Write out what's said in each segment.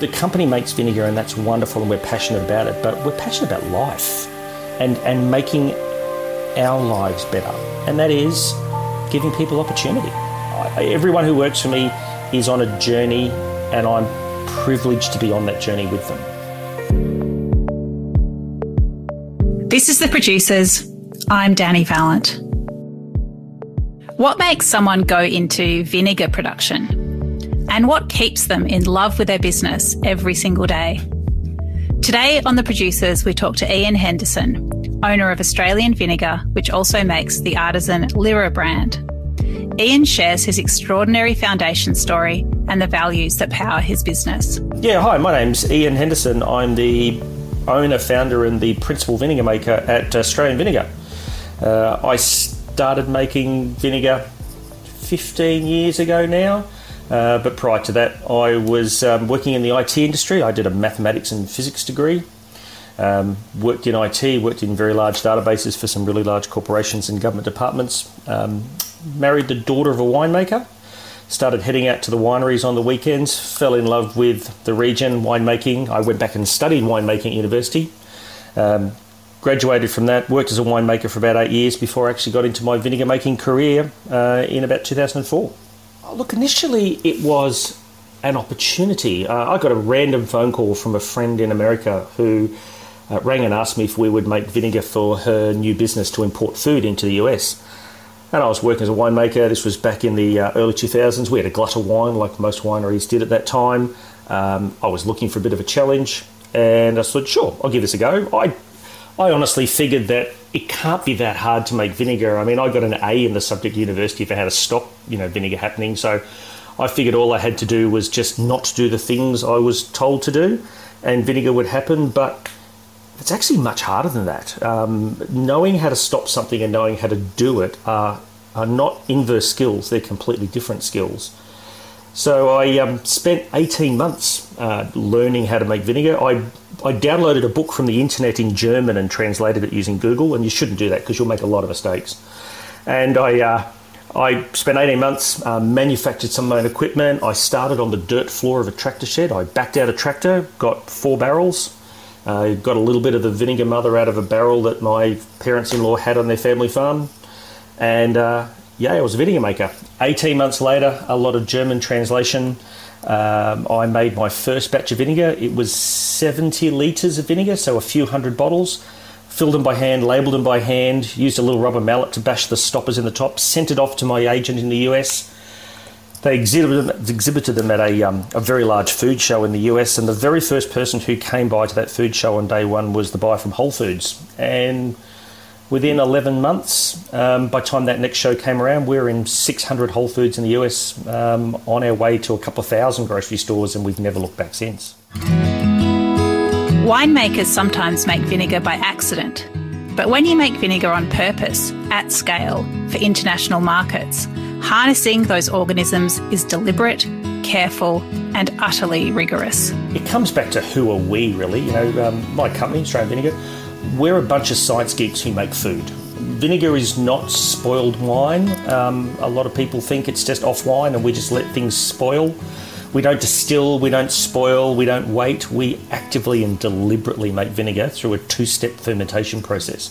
the company makes vinegar and that's wonderful and we're passionate about it, but we're passionate about life and, and making our lives better. And that is giving people opportunity. I, everyone who works for me is on a journey and I'm privileged to be on that journey with them. This is The Producers. I'm Dani Valent. What makes someone go into vinegar production? And what keeps them in love with their business every single day. Today on The Producers, we talk to Ian Henderson, owner of Australian Vinegar, which also makes the artisan Lirah brand. Ian shares his extraordinary foundation story and the values that power his business. Yeah, hi, my name's Ian Henderson. I'm the owner, founder, and the principal vinegar maker at Australian Vinegar. Uh, I started making vinegar 15 years ago now. Uh, but prior to that, I was um, working in the IT industry. I did a mathematics and physics degree. Um, worked in IT, worked in very large databases for some really large corporations and government departments. Um, married the daughter of a winemaker. Started heading out to the wineries on the weekends. Fell in love with the region, winemaking. I went back and studied winemaking at university. Um, graduated from that, worked as a winemaker for about eight years before I actually got into my vinegar making career uh, in about 2004. Look, initially it was an opportunity. Uh, I got a random phone call from a friend in America who uh, rang and asked me if we would make vinegar for her new business to import food into the US. And I was working as a winemaker. This was back in the uh, early 2000s. We had a glut of wine, like most wineries did at that time. Um, I was looking for a bit of a challenge, and I said, "Sure, I'll give this a go." I, I honestly figured that it can't be that hard to make vinegar. I mean, I got an A in the subject university for how to stop, you know, vinegar happening. So I figured all I had to do was just not do the things I was told to do, and vinegar would happen. But it's actually much harder than that. Um, knowing how to stop something and knowing how to do it are, are not inverse skills; they're completely different skills. So I um, spent 18 months uh, learning how to make vinegar. I, I downloaded a book from the internet in German and translated it using Google, and you shouldn't do that because you'll make a lot of mistakes. And I, uh, I spent 18 months, uh, manufactured some of my own equipment. I started on the dirt floor of a tractor shed. I backed out a tractor, got four barrels, uh, got a little bit of the vinegar mother out of a barrel that my parents in law had on their family farm, and uh, yeah, I was a vinegar maker. 18 months later, a lot of German translation. Um, I made my first batch of vinegar. It was 70 litres of vinegar, so a few hundred bottles. Filled them by hand, labelled them by hand, used a little rubber mallet to bash the stoppers in the top, sent it off to my agent in the US. They exhibited them, exhibited them at a, um, a very large food show in the US, and the very first person who came by to that food show on day one was the buyer from Whole Foods. And within 11 months, um, by the time that next show came around, we were in 600 Whole Foods in the US, um, on our way to a couple of thousand grocery stores, and we've never looked back since. Winemakers sometimes make vinegar by accident, but when you make vinegar on purpose, at scale, for international markets, harnessing those organisms is deliberate, careful, and utterly rigorous. It comes back to who are we, really? You know, um, my company, Australian Vinegar, we're a bunch of science geeks who make food. Vinegar is not spoiled wine. Um, a lot of people think it's just off wine and we just let things spoil. We don't distill, we don't spoil, we don't wait. We actively and deliberately make vinegar through a two step fermentation process.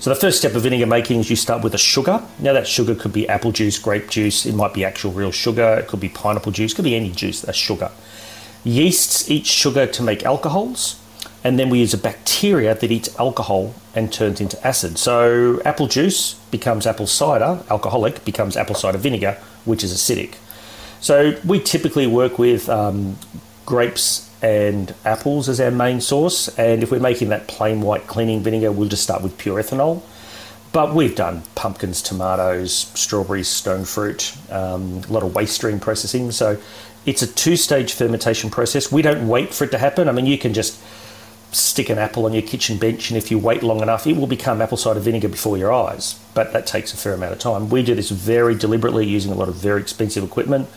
So, the first step of vinegar making is you start with a sugar. Now, that sugar could be apple juice, grape juice, it might be actual real sugar, it could be pineapple juice, it could be any juice, a sugar. Yeasts eat sugar to make alcohols and then we use a bacteria that eats alcohol and turns into acid. So apple juice becomes apple cider, alcoholic becomes apple cider vinegar, which is acidic. So we typically work with um, grapes and apples as our main source, and if we're making that plain white cleaning vinegar, we'll just start with pure ethanol. But we've done pumpkins, tomatoes, strawberries, stone fruit, um, a lot of waste stream processing. So it's a two stage fermentation process. We don't wait for it to happen. I mean, you can just stick an apple on your kitchen bench, and if you wait long enough, it will become apple cider vinegar before your eyes. But that takes a fair amount of time. We do this very deliberately using a lot of very expensive equipment,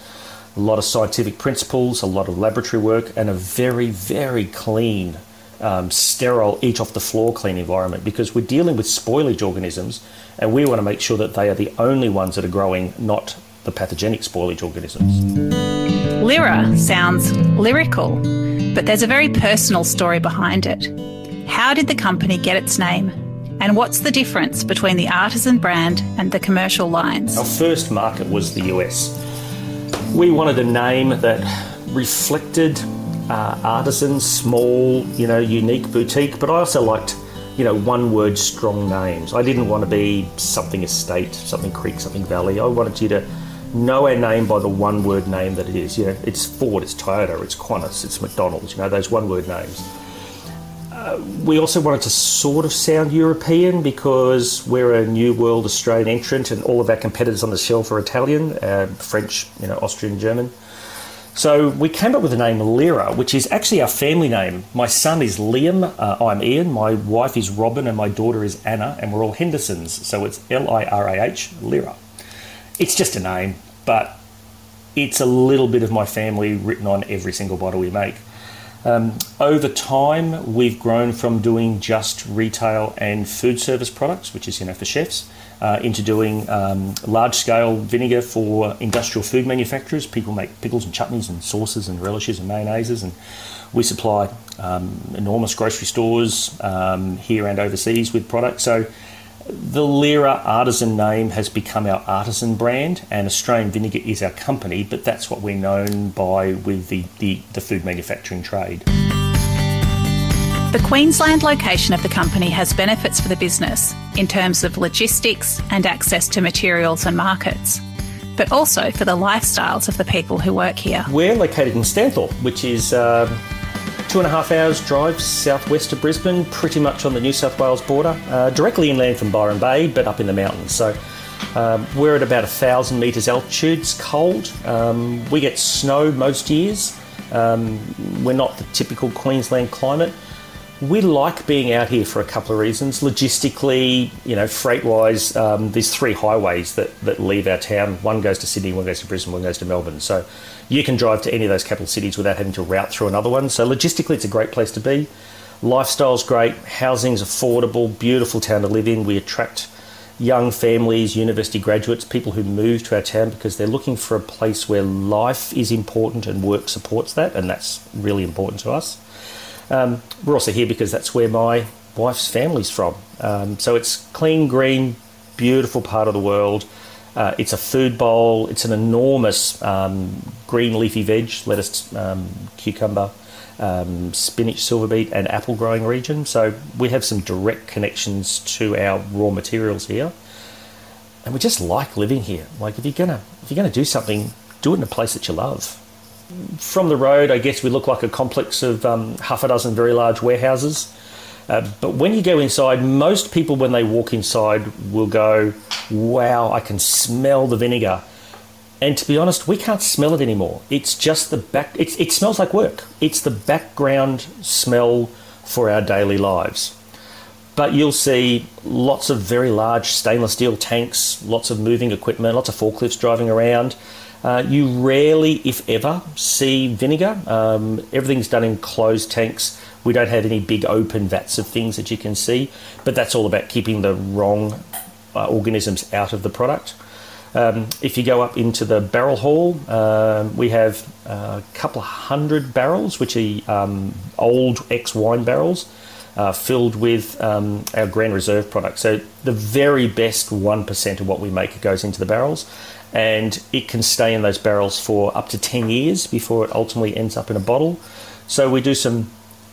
a lot of scientific principles, a lot of laboratory work, and a very, very clean, um, sterile, eat off the floor clean environment because we're dealing with spoilage organisms, and we want to make sure that they are the only ones that are growing, not the pathogenic spoilage organisms. Lirah sounds lyrical But there's a very personal story behind it. How did the company get its name? And what's the difference between the artisan brand and the commercial lines? Our first market was the US. We wanted a name that reflected uh, artisan, small, you know, unique boutique, but I also liked, you know, one word strong names. I didn't want to be something estate, something creek, something valley. I wanted you to know our name by the one word name that it is. You know, it's Ford, it's Toyota, it's Qantas, it's McDonald's, you know, those one word names. Uh, we also wanted to sort of sound European because we're a new world Australian entrant and all of our competitors on the shelf are Italian, uh, French, you know, Austrian, German. So we came up with the name Lirah, which is actually our family name. My son is Liam, uh, I'm Ian, my wife is Robin, and my daughter is Anna, and we're all Hendersons. So it's L I R A H, Lirah. It's just a name, but it's a little bit of my family written on every single bottle we make. Um, over time, we've grown from doing just retail and food service products, which is you know for chefs, uh, into doing um, large scale vinegar for industrial food manufacturers. People make pickles and chutneys and sauces and relishes and mayonnaises, and we supply um, enormous grocery stores um, here and overseas with products. So the Lirah artisan name has become our artisan brand, and Australian Vinegar is our company, but that's what we're known by with the, the, the food manufacturing trade. The Queensland location of the company has benefits for the business in terms of logistics and access to materials and markets, but also for the lifestyles of the people who work here. We're located in Stanthorpe, which is. Uh, two and a half hours drive southwest of Brisbane, pretty much on the New South Wales border, uh, directly inland from Byron Bay, but up in the mountains. So um, we're at about a thousand metres altitude. It's cold. Um, we get snow most years. Um, we're not the typical Queensland climate. We like being out here for a couple of reasons. Logistically, you know, freight wise, um, there's three highways that, that leave our town. One goes to Sydney, one goes to Brisbane, one goes to Melbourne. So you can drive to any of those capital cities without having to route through another one. So logistically, it's a great place to be. Lifestyle's great, housing's affordable, beautiful town to live in. We attract young families, university graduates, people who move to our town because they're looking for a place where life is important and work supports that, and that's really important to us. Um, we're also here because that's where my wife's family's from. Um, so it's clean, green, beautiful part of the world. Uh, it's a food bowl. It's an enormous um, green leafy veg, lettuce, um, cucumber, um, spinach, silver beet, and apple growing region. So we have some direct connections to our raw materials here, and we just like living here. Like if you're gonna if you're gonna do something, do it in a place that you love from the road, I guess we look like a complex of um, half a dozen very large warehouses. Uh, but when you go inside, most people, when they walk inside, will go, Wow, I can smell the vinegar. And to be honest, we can't smell it anymore. It's just the back, it's, it smells like work. It's the background smell for our daily lives. But you'll see lots of very large stainless steel tanks, lots of moving equipment, lots of forklifts driving around. Uh, you rarely, if ever, see vinegar. Um, everything's done in closed tanks. We don't have any big open vats of things that you can see, but that's all about keeping the wrong uh, organisms out of the product. Um, if you go up into the barrel hall, uh, we have a couple of hundred barrels, which are um, old ex wine barrels. Uh, filled with um, our Grand Reserve product. So the very best 1% of what we make goes into the barrels and it can stay in those barrels for up to 10 years before it ultimately ends up in a bottle. So we do some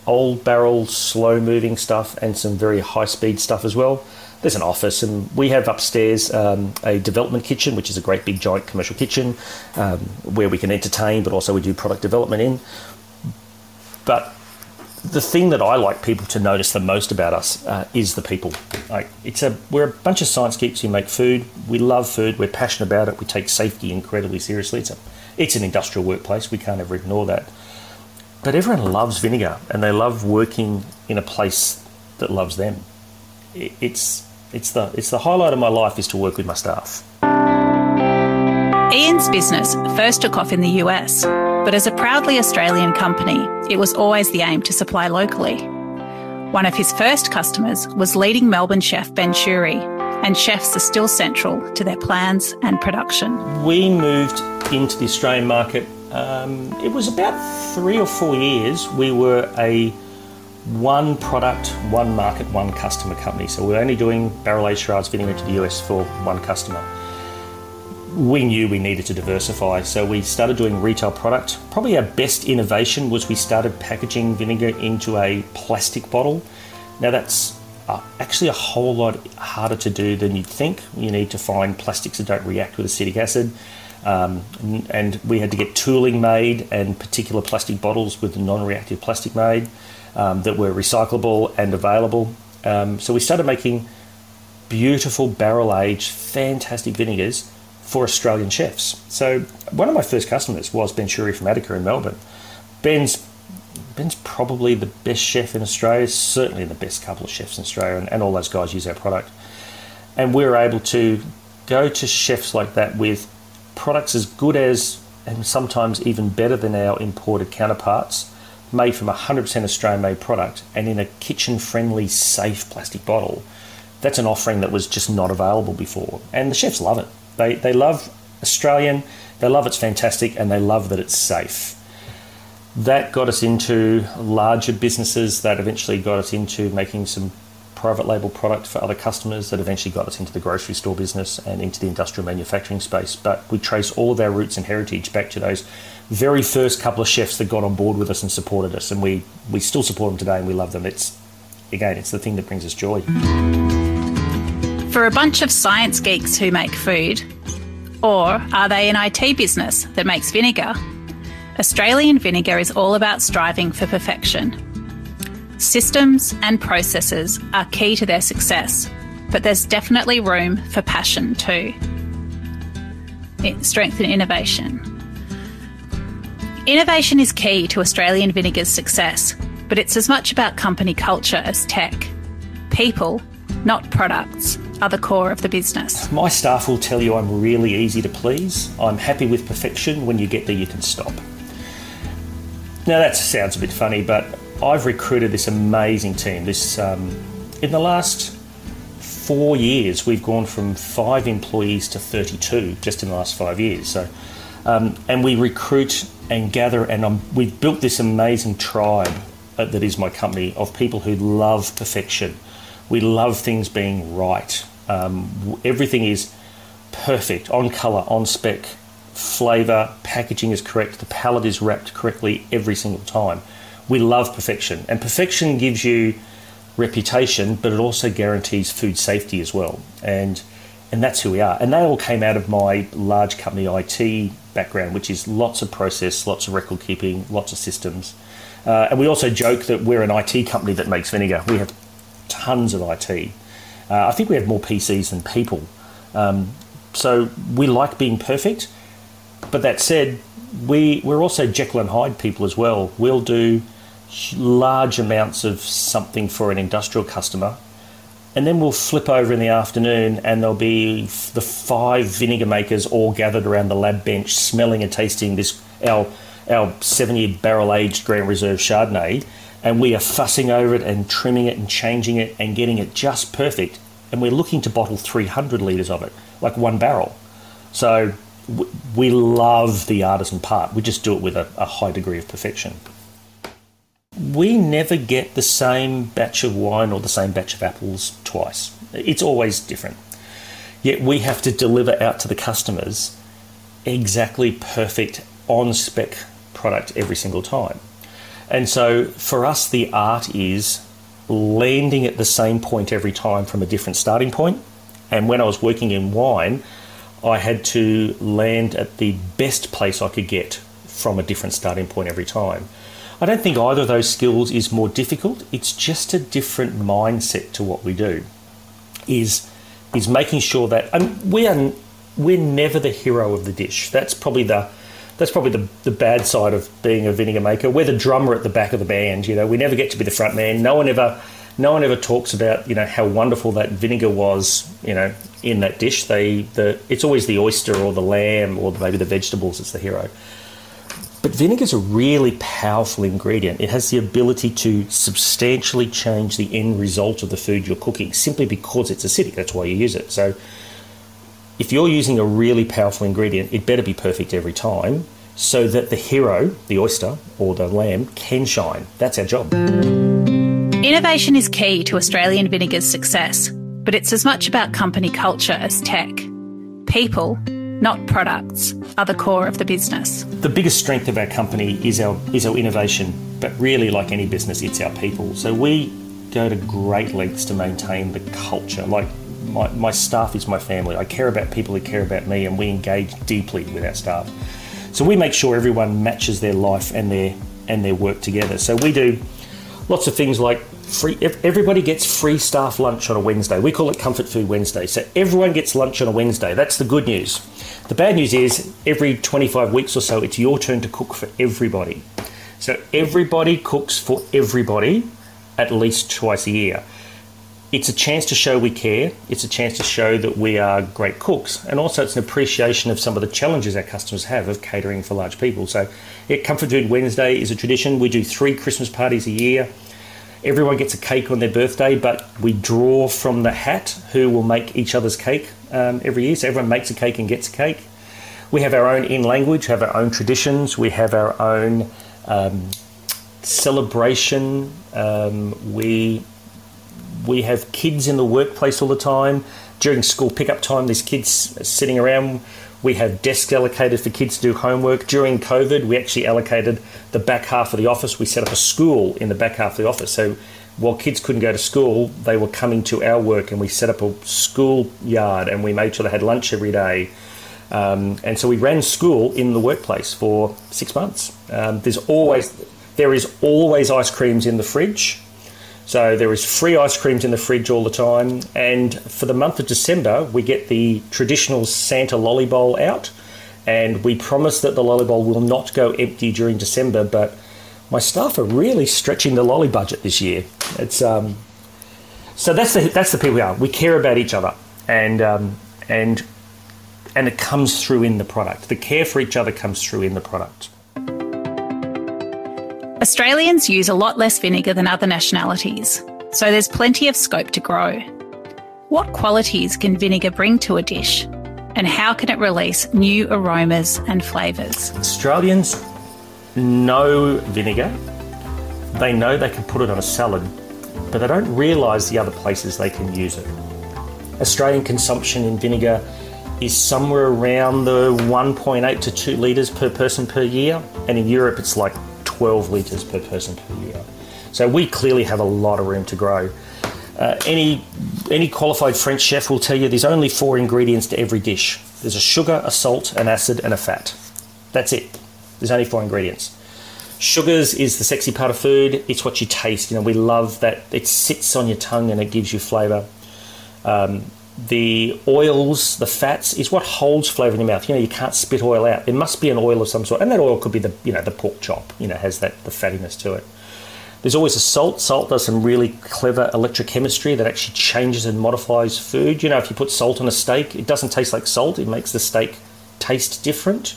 old barrel, slow moving stuff and some very high speed stuff as well. There's an office, and we have upstairs um, a development kitchen, which is a great big giant commercial kitchen um, where we can entertain, but also we do product development in. But the thing that I like people to notice the most about us uh, is the people. Like it's a we're a bunch of science geeks who make food. We love food. We're passionate about it. We take safety incredibly seriously. It's a it's an industrial workplace. We can't ever ignore that. But everyone loves vinegar, and they love working in a place that loves them. It's it's the it's the highlight of my life is to work with my staff. Ian's business first took off in the US, but as a proudly Australian company, it was always the aim to supply locally. One of his first customers was leading Melbourne chef Ben Shewry, and chefs are still central to their plans and production. We moved into the Australian market. Um, it was about three or four years. We were a one product, one market, one customer company. So we we're only doing barrel aged Shiraz vinegar to the US for one customer. We knew we needed to diversify, so we started doing retail product. Probably our best innovation was we started packaging vinegar into a plastic bottle. Now that's uh, actually a whole lot harder to do than you'd think. You need to find plastics that don't react with acetic acid. Um, and we had to get tooling made and particular plastic bottles with non reactive plastic made um, that were recyclable and available. Um, so we started making beautiful barrel aged, fantastic vinegars for Australian chefs. So one of my first customers was Ben Shewry from Attica in Melbourne. Ben's Ben's probably the best chef in Australia, certainly the best couple of chefs in Australia, and, and all those guys use our product. And we're able to go to chefs like that with products as good as, and sometimes even better than our imported counterparts, made from 100% Australian made product and in a kitchen friendly, safe plastic bottle. That's an offering that was just not available before. And the chefs love it. They, they love Australian, they love it's fantastic, and they love that it's safe. That got us into larger businesses that eventually got us into making some private label product for other customers that eventually got us into the grocery store business and into the industrial manufacturing space. But we trace all of our roots and heritage back to those very first couple of chefs that got on board with us and supported us, and we we still support them today and we love them. It's again, it's the thing that brings us joy. For a bunch of science geeks who make food, or are they an IT business that makes vinegar? Australian Vinegar is all about striving for perfection. Systems and processes are key to their success, but there's definitely room for passion too. Strength and innovation. Innovation is key to Australian Vinegar's success, but it's as much about company culture as tech. People, not products, are the core of the business. My staff will tell you I'm really easy to please. I'm happy with perfection. When you get there, you can stop. Now, that sounds a bit funny, but I've recruited this amazing team. This um, in the last four years, we've gone from five employees to 32 just in the last five years. So, um, and we recruit and gather, and um, we've built this amazing tribe uh, that is my company of people who love perfection. We love things being right. Um, everything is perfect, on colour, on spec, flavour, packaging is correct, the pallet is wrapped correctly every single time we love perfection, and perfection gives you reputation, but it also guarantees food safety as well. And and that's who we are. And they all came out of my large company IT background, which is lots of process, lots of record keeping, lots of systems. Uh, and we also joke that we're an IT company that makes vinegar. We have tons of IT. Uh, I think we have more PCs than people. Um, so we like being perfect. But that said, we, we're also Jekyll and Hyde people as well. We'll do large amounts of something for an industrial customer. And then we'll flip over in the afternoon, and there'll be the five vinegar makers all gathered around the lab bench, smelling and tasting this our our seven year barrel aged Grand Reserve Chardonnay, and we are fussing over it and trimming it and changing it and getting it just perfect. And we're looking to bottle 300 litres of it, like one barrel. So we love the artisan part. We just do it with a, a high degree of perfection we never get the same batch of wine or the same batch of apples twice. It's always different. Yet we have to deliver out to the customers exactly perfect on spec product every single time. And so for us, the art is landing at the same point every time from a different starting point. And when I was working in wine, I had to land at the best place I could get from a different starting point every time. I don't think either of those skills is more difficult. It's just a different mindset to what we do. Is is making sure that and we are we're never the hero of the dish. That's probably the that's probably the, the bad side of being a vinegar maker. We're the drummer at the back of the band. You know, we never get to be the front man. No one ever no one ever talks about you know how wonderful that vinegar was. You know, in that dish, they the it's always the oyster or the lamb or maybe the vegetables that's the hero But vinegar is a really powerful ingredient. It has the ability to substantially change the end result of the food you're cooking simply because it's acidic. That's why you use it. So, if you're using a really powerful ingredient, it better be perfect every time so that the hero, the oyster or the lamb, can shine. That's our job. Innovation is key to Australian Vinegar's success, but it's as much about company culture as tech. People, not products, are the core of the business. The biggest strength of our company is our is our innovation, but really, like any business, it's our people. So we go to great lengths to maintain the culture. Like my, my staff is my family. I care about people who care about me, and we engage deeply with our staff. So we make sure everyone matches their life and their and their work together. So we do lots of things like free. Everybody gets free staff lunch on a Wednesday. We call it Comfort Food Wednesday. So everyone gets lunch on a Wednesday. That's the good news. The bad news is every 25 weeks or so, it's your turn to cook for everybody. So everybody cooks for everybody at least twice a year. It's a chance to show we care. It's a chance to show that we are great cooks. And also, it's an appreciation of some of the challenges our customers have of catering for large people. So, yeah, Comfort Food Wednesday is a tradition. We do three Christmas parties a year. Everyone gets a cake on their birthday, but we draw from the hat who will make each other's cake um, every year. So everyone makes a cake and gets a cake. We have our own in language, have our own traditions. We have our own um, celebration. Um, we we have kids in the workplace all the time. During school pickup time, there's kids sitting around. We have desks allocated for kids to do homework. During COVID, we actually allocated the back half of the office. We set up a school in the back half of the office. So while kids couldn't go to school, they were coming to our work and we set up a school yard and we made sure they had lunch every day. Um, and so we ran school in the workplace for six months. Um, there's always there is always ice creams in the fridge. So there is free ice creams in the fridge all the time. And for the month of December, we get the traditional Santa lolly bowl out. And we promise that the lolly bowl will not go empty during December. But my staff are really stretching the lolly budget this year. It's um, so that's the that's the people we are. We care about each other, and um, and and it comes through in the product. The care for each other comes through in the product. Australians use a lot less vinegar than other nationalities, so there's plenty of scope to grow. What qualities can vinegar bring to a dish, and how can it release new aromas and flavours? Australians know vinegar, they know they can put it on a salad, but they don't realise the other places they can use it. Australian consumption in vinegar is somewhere around the 1.8 to 2 litres per person per year, and in Europe it's like 12 litres per person per year. So we clearly have a lot of room to grow. Uh, any any qualified French chef will tell you there's only four ingredients to every dish. There's a sugar, a salt, an acid, and a fat. That's it. There's only four ingredients. Sugars is the sexy part of food. It's what you taste. You know, we love that it sits on your tongue and it gives you flavour. Um, the oils, the fats, is what holds flavour in your mouth. You know, you can't spit oil out. It must be an oil of some sort, and that oil could be the you know the pork chop. You know, has that the fattiness to it. There's always a salt. Salt does some really clever electrochemistry that actually changes and modifies food. You know, if you put salt on a steak, it doesn't taste like salt. It makes the steak taste different.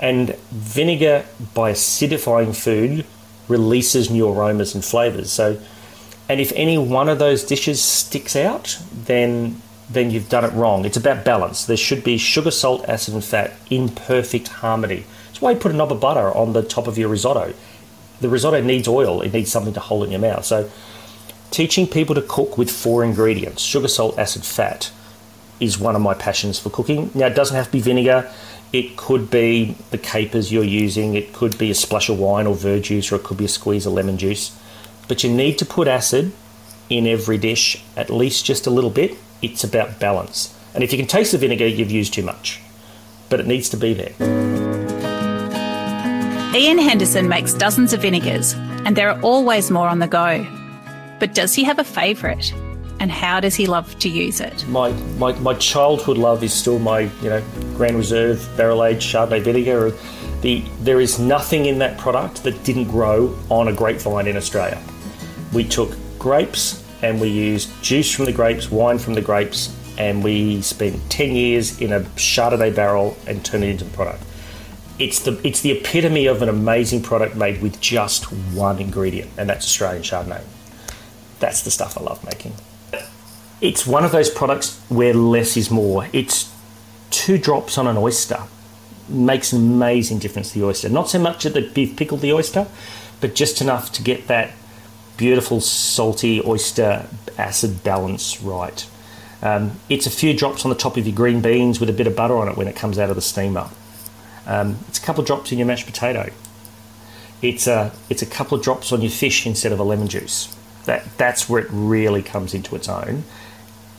And vinegar, by acidifying food, releases new aromas and flavors. So, and if any one of those dishes sticks out, then then you've done it wrong. It's about balance. There should be sugar, salt, acid, and fat in perfect harmony. That's why you put a knob of butter on the top of your risotto. The risotto needs oil, it needs something to hold in your mouth. So, teaching people to cook with four ingredients sugar, salt, acid, fat is one of my passions for cooking. Now, it doesn't have to be vinegar, it could be the capers you're using, it could be a splash of wine or verjuice, or it could be a squeeze of lemon juice. But you need to put acid in every dish, at least just a little bit, it's about balance. And if you can taste the vinegar, you've used too much. But it needs to be there. Ian Henderson makes dozens of vinegars, and there are always more on the go. But does he have a favourite? And how does he love to use it? My, my, my childhood love is still my you know Grand Reserve barrel aged Chardonnay vinegar. The, there is nothing in that product that didn't grow on a grapevine in Australia. We took grapes and we used juice from the grapes, wine from the grapes, and we spent 10 years in a Chardonnay barrel and turned it into a product. it's the it's the epitome of an amazing product made with just one ingredient, and that's Australian Chardonnay. That's the stuff I love making. It's one of those products where less is more. It's two drops on an oyster makes an amazing difference to the oyster. Not so much that you've pickled the oyster, but just enough to get that beautiful salty oyster acid balance right. Um, it's a few drops on the top of your green beans with a bit of butter on it when it comes out of the steamer. Um, it's a couple of drops in your mashed potato. It's a it's a couple of drops on your fish instead of a lemon juice. That that's where it really comes into its own.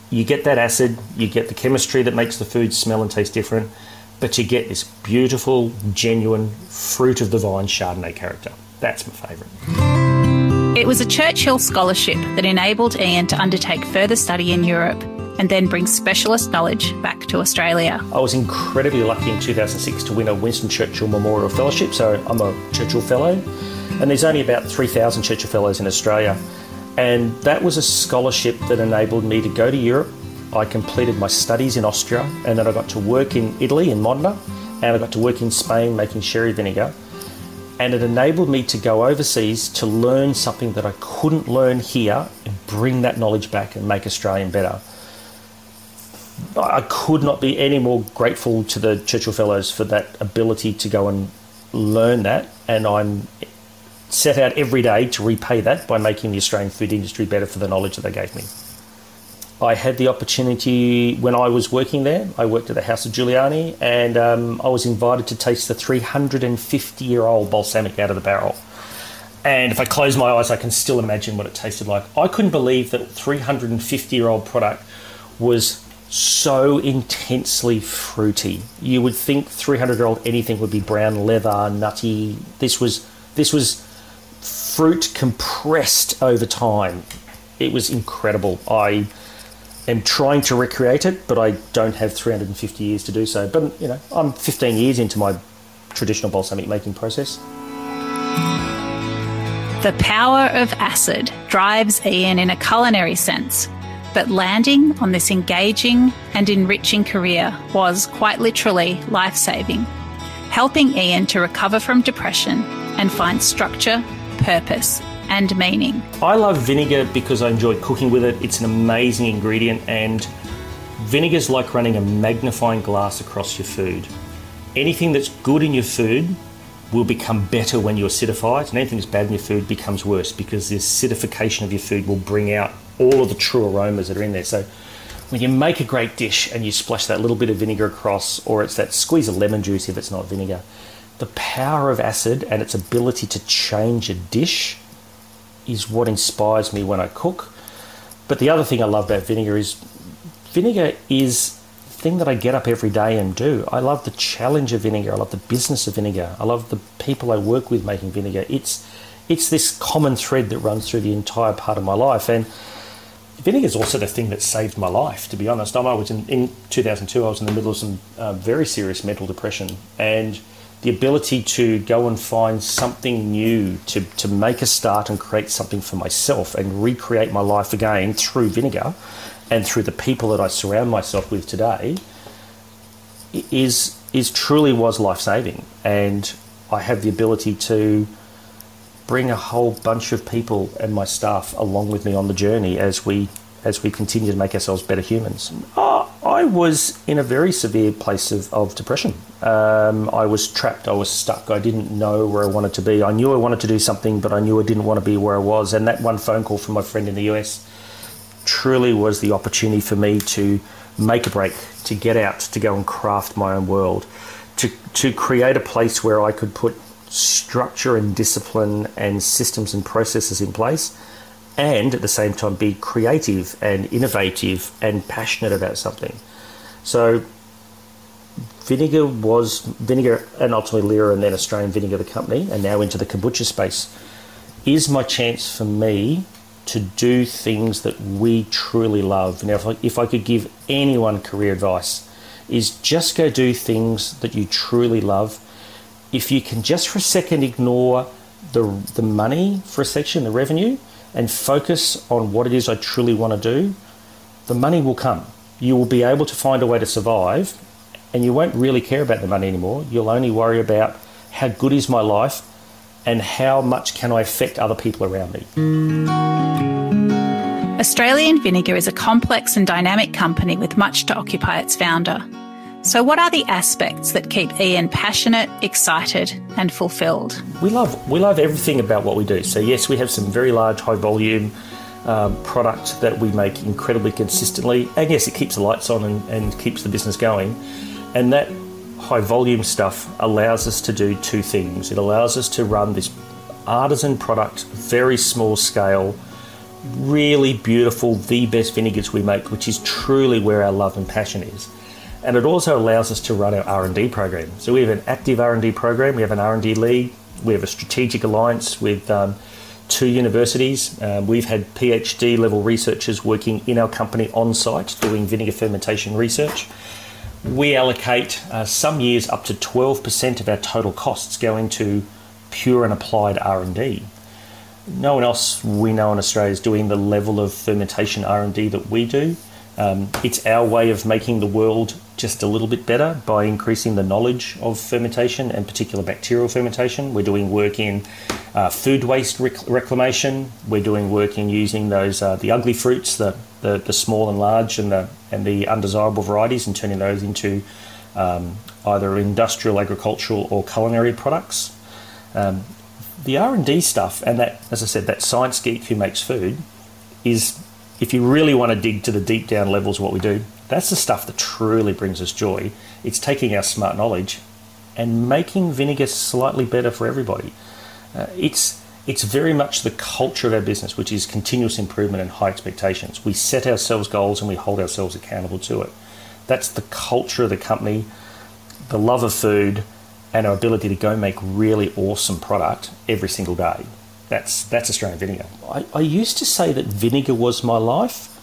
You get that acid, you get the chemistry that makes the food smell and taste different, but you get this beautiful, genuine fruit of the vine Chardonnay character. That's my favourite. It was a Churchill scholarship that enabled Ian to undertake further study in Europe and then bring specialist knowledge back to Australia. I was incredibly lucky in 2006 to win a Winston Churchill Memorial Fellowship, so I'm a Churchill Fellow, and there's only about 3,000 Churchill Fellows in Australia. And that was a scholarship that enabled me to go to Europe. I completed my studies in Austria, and then I got to work in Italy, in Modena, and I got to work in Spain making sherry vinegar. And it enabled me to go overseas to learn something that I couldn't learn here and bring that knowledge back and make Australian better. I could not be any more grateful to the Churchill Fellows for that ability to go and learn that, and I'm set out every day to repay that by making the Australian food industry better for the knowledge that they gave me. I had the opportunity when I was working there. I worked at the House of Giuliani, and um, I was invited to taste the 350 year old balsamic out of the barrel. And if I close my eyes, I can still imagine what it tasted like. I couldn't believe that 350 year old product was so intensely fruity. You would think 300 year old anything would be brown leather, nutty. This was this was fruit compressed over time. It was incredible. I am trying to recreate it, but I don't have 350 years to do so. But you know, I'm 15 years into my traditional balsamic making process. The power of acid drives Ian in a culinary sense but landing on this engaging and enriching career was quite literally life saving, helping Ian to recover from depression and find structure, purpose, and meaning. I love vinegar because I enjoy cooking with it. It's an amazing ingredient, and vinegar is like running a magnifying glass across your food. Anything that's good in your food will become better when you acidify it, and anything that's bad in your food becomes worse because the acidification of your food will bring out all of the true aromas that are in there. So when you make a great dish and you splash that little bit of vinegar across, or it's that squeeze of lemon juice if it's not vinegar, the power of acid and its ability to change a dish is what inspires me when I cook. But the other thing I love about vinegar is vinegar is the thing that I get up every day and do. I love the challenge of vinegar. I love the business of vinegar. I love the people I work with making vinegar. It's it's this common thread that runs through the entire part of my life and vinegar is also the thing that saved my life. To be honest, I was in, in 2002. I was in the middle of some uh, very serious mental depression, and the ability to go and find something new, to to make a start and create something for myself, and recreate my life again through vinegar, and through the people that I surround myself with today, is is truly was life saving, and I have the ability to bring a whole bunch of people and my staff along with me on the journey as we as we continue to make ourselves better humans. I was in a very severe place of, of depression. Um, I was trapped. I was stuck. I didn't know where I wanted to be. I knew I wanted to do something, but I knew I didn't want to be where I was. And that one phone call from my friend in the US truly was the opportunity for me to make a break, to get out, to go and craft my own world, to, to create a place where I could put structure and discipline and systems and processes in place and at the same time be creative and innovative and passionate about something. So vinegar was vinegar and ultimately Lirah and then Australian Vinegar the company and now into the kombucha space is my chance for me to do things that we truly love. Now if I, if I could give anyone career advice is just go do things that you truly love if you can just for a second ignore the, the money for a section, the revenue, and focus on what it is I truly want to do, the money will come. You will be able to find a way to survive and you won't really care about the money anymore. You'll only worry about how good is my life and how much can I affect other people around me. Australian Vinegar is a complex and dynamic company with much to occupy its founder. So, what are the aspects that keep Ian passionate, excited, and fulfilled? We love we love everything about what we do. So, yes, we have some very large, high volume um, product that we make incredibly consistently, and yes, it keeps the lights on and, and keeps the business going. And that high volume stuff allows us to do two things. It allows us to run this artisan product, very small scale, really beautiful, the best vinegars we make, which is truly where our love and passion is and it also allows us to run our R&D program. So we have an active R&D program, we have an R&D league, we have a strategic alliance with um, two universities. Um, we've had PhD level researchers working in our company on site doing vinegar fermentation research. We allocate uh, some years up to 12% of our total costs going to pure and applied R&D. No one else we know in Australia is doing the level of fermentation R&D that we do. Um, it's our way of making the world just a little bit better by increasing the knowledge of fermentation and particular bacterial fermentation. We're doing work in uh, food waste rec- reclamation. We're doing work in using those uh, the ugly fruits, the, the, the small and large, and the and the undesirable varieties, and turning those into um, either industrial, agricultural, or culinary products. Um, the R and D stuff, and that, as I said, that science geek who makes food, is if you really want to dig to the deep down levels of what we do, that's the stuff that truly brings us joy. It's taking our smart knowledge and making vinegar slightly better for everybody. Uh, it's it's very much the culture of our business, which is continuous improvement and high expectations. We set ourselves goals and we hold ourselves accountable to it. That's the culture of the company, the love of food, and our ability to go make really awesome product every single day. That's that's Australian vinegar. I, I used to say that vinegar was my life,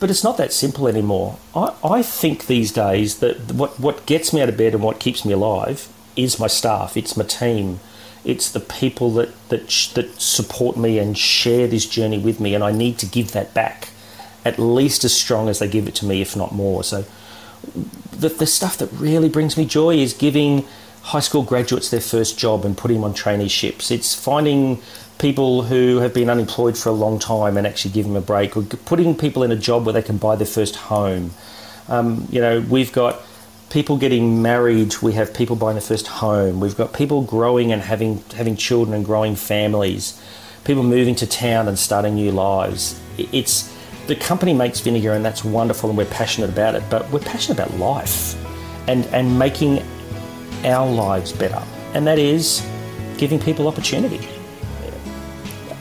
but it's not that simple anymore. I, I think these days that what, what gets me out of bed and what keeps me alive is my staff, it's my team, it's the people that, that, that support me and share this journey with me, and I need to give that back at least as strong as they give it to me, if not more. So, the, the stuff that really brings me joy is giving high school graduates their first job and putting them on traineeships. It's finding people who have been unemployed for a long time and actually give them a break, or putting people in a job where they can buy their first home. Um, you know, we've got people getting married. We have people buying their first home. We've got people growing and having having children and growing families. People moving to town and starting new lives. It's the company makes vinegar, and that's wonderful, and we're passionate about it. But we're passionate about life and and making our lives better, and that is giving people opportunity.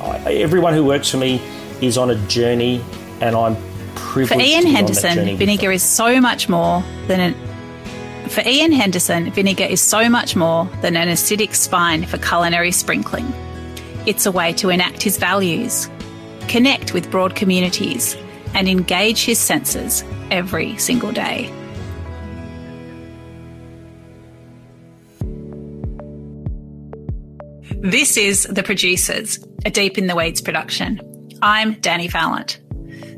Everyone who works for me is on a journey, and I'm privileged. For Ian Henderson, vinegar is so much more than an. For Ian Henderson, vinegar is so much more than an acidic spine for culinary sprinkling. It's a way to enact his values, connect with broad communities, and engage his senses every single day. This is The Producers, a Deep in the Weeds production. I'm Dani Valent.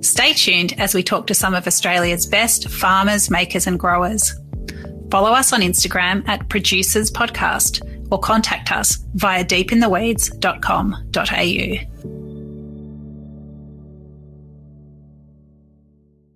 Stay tuned as we talk to some of Australia's best farmers, makers, and growers. Follow us on Instagram at Producers Podcast or contact us via deepintheweeds.com.au.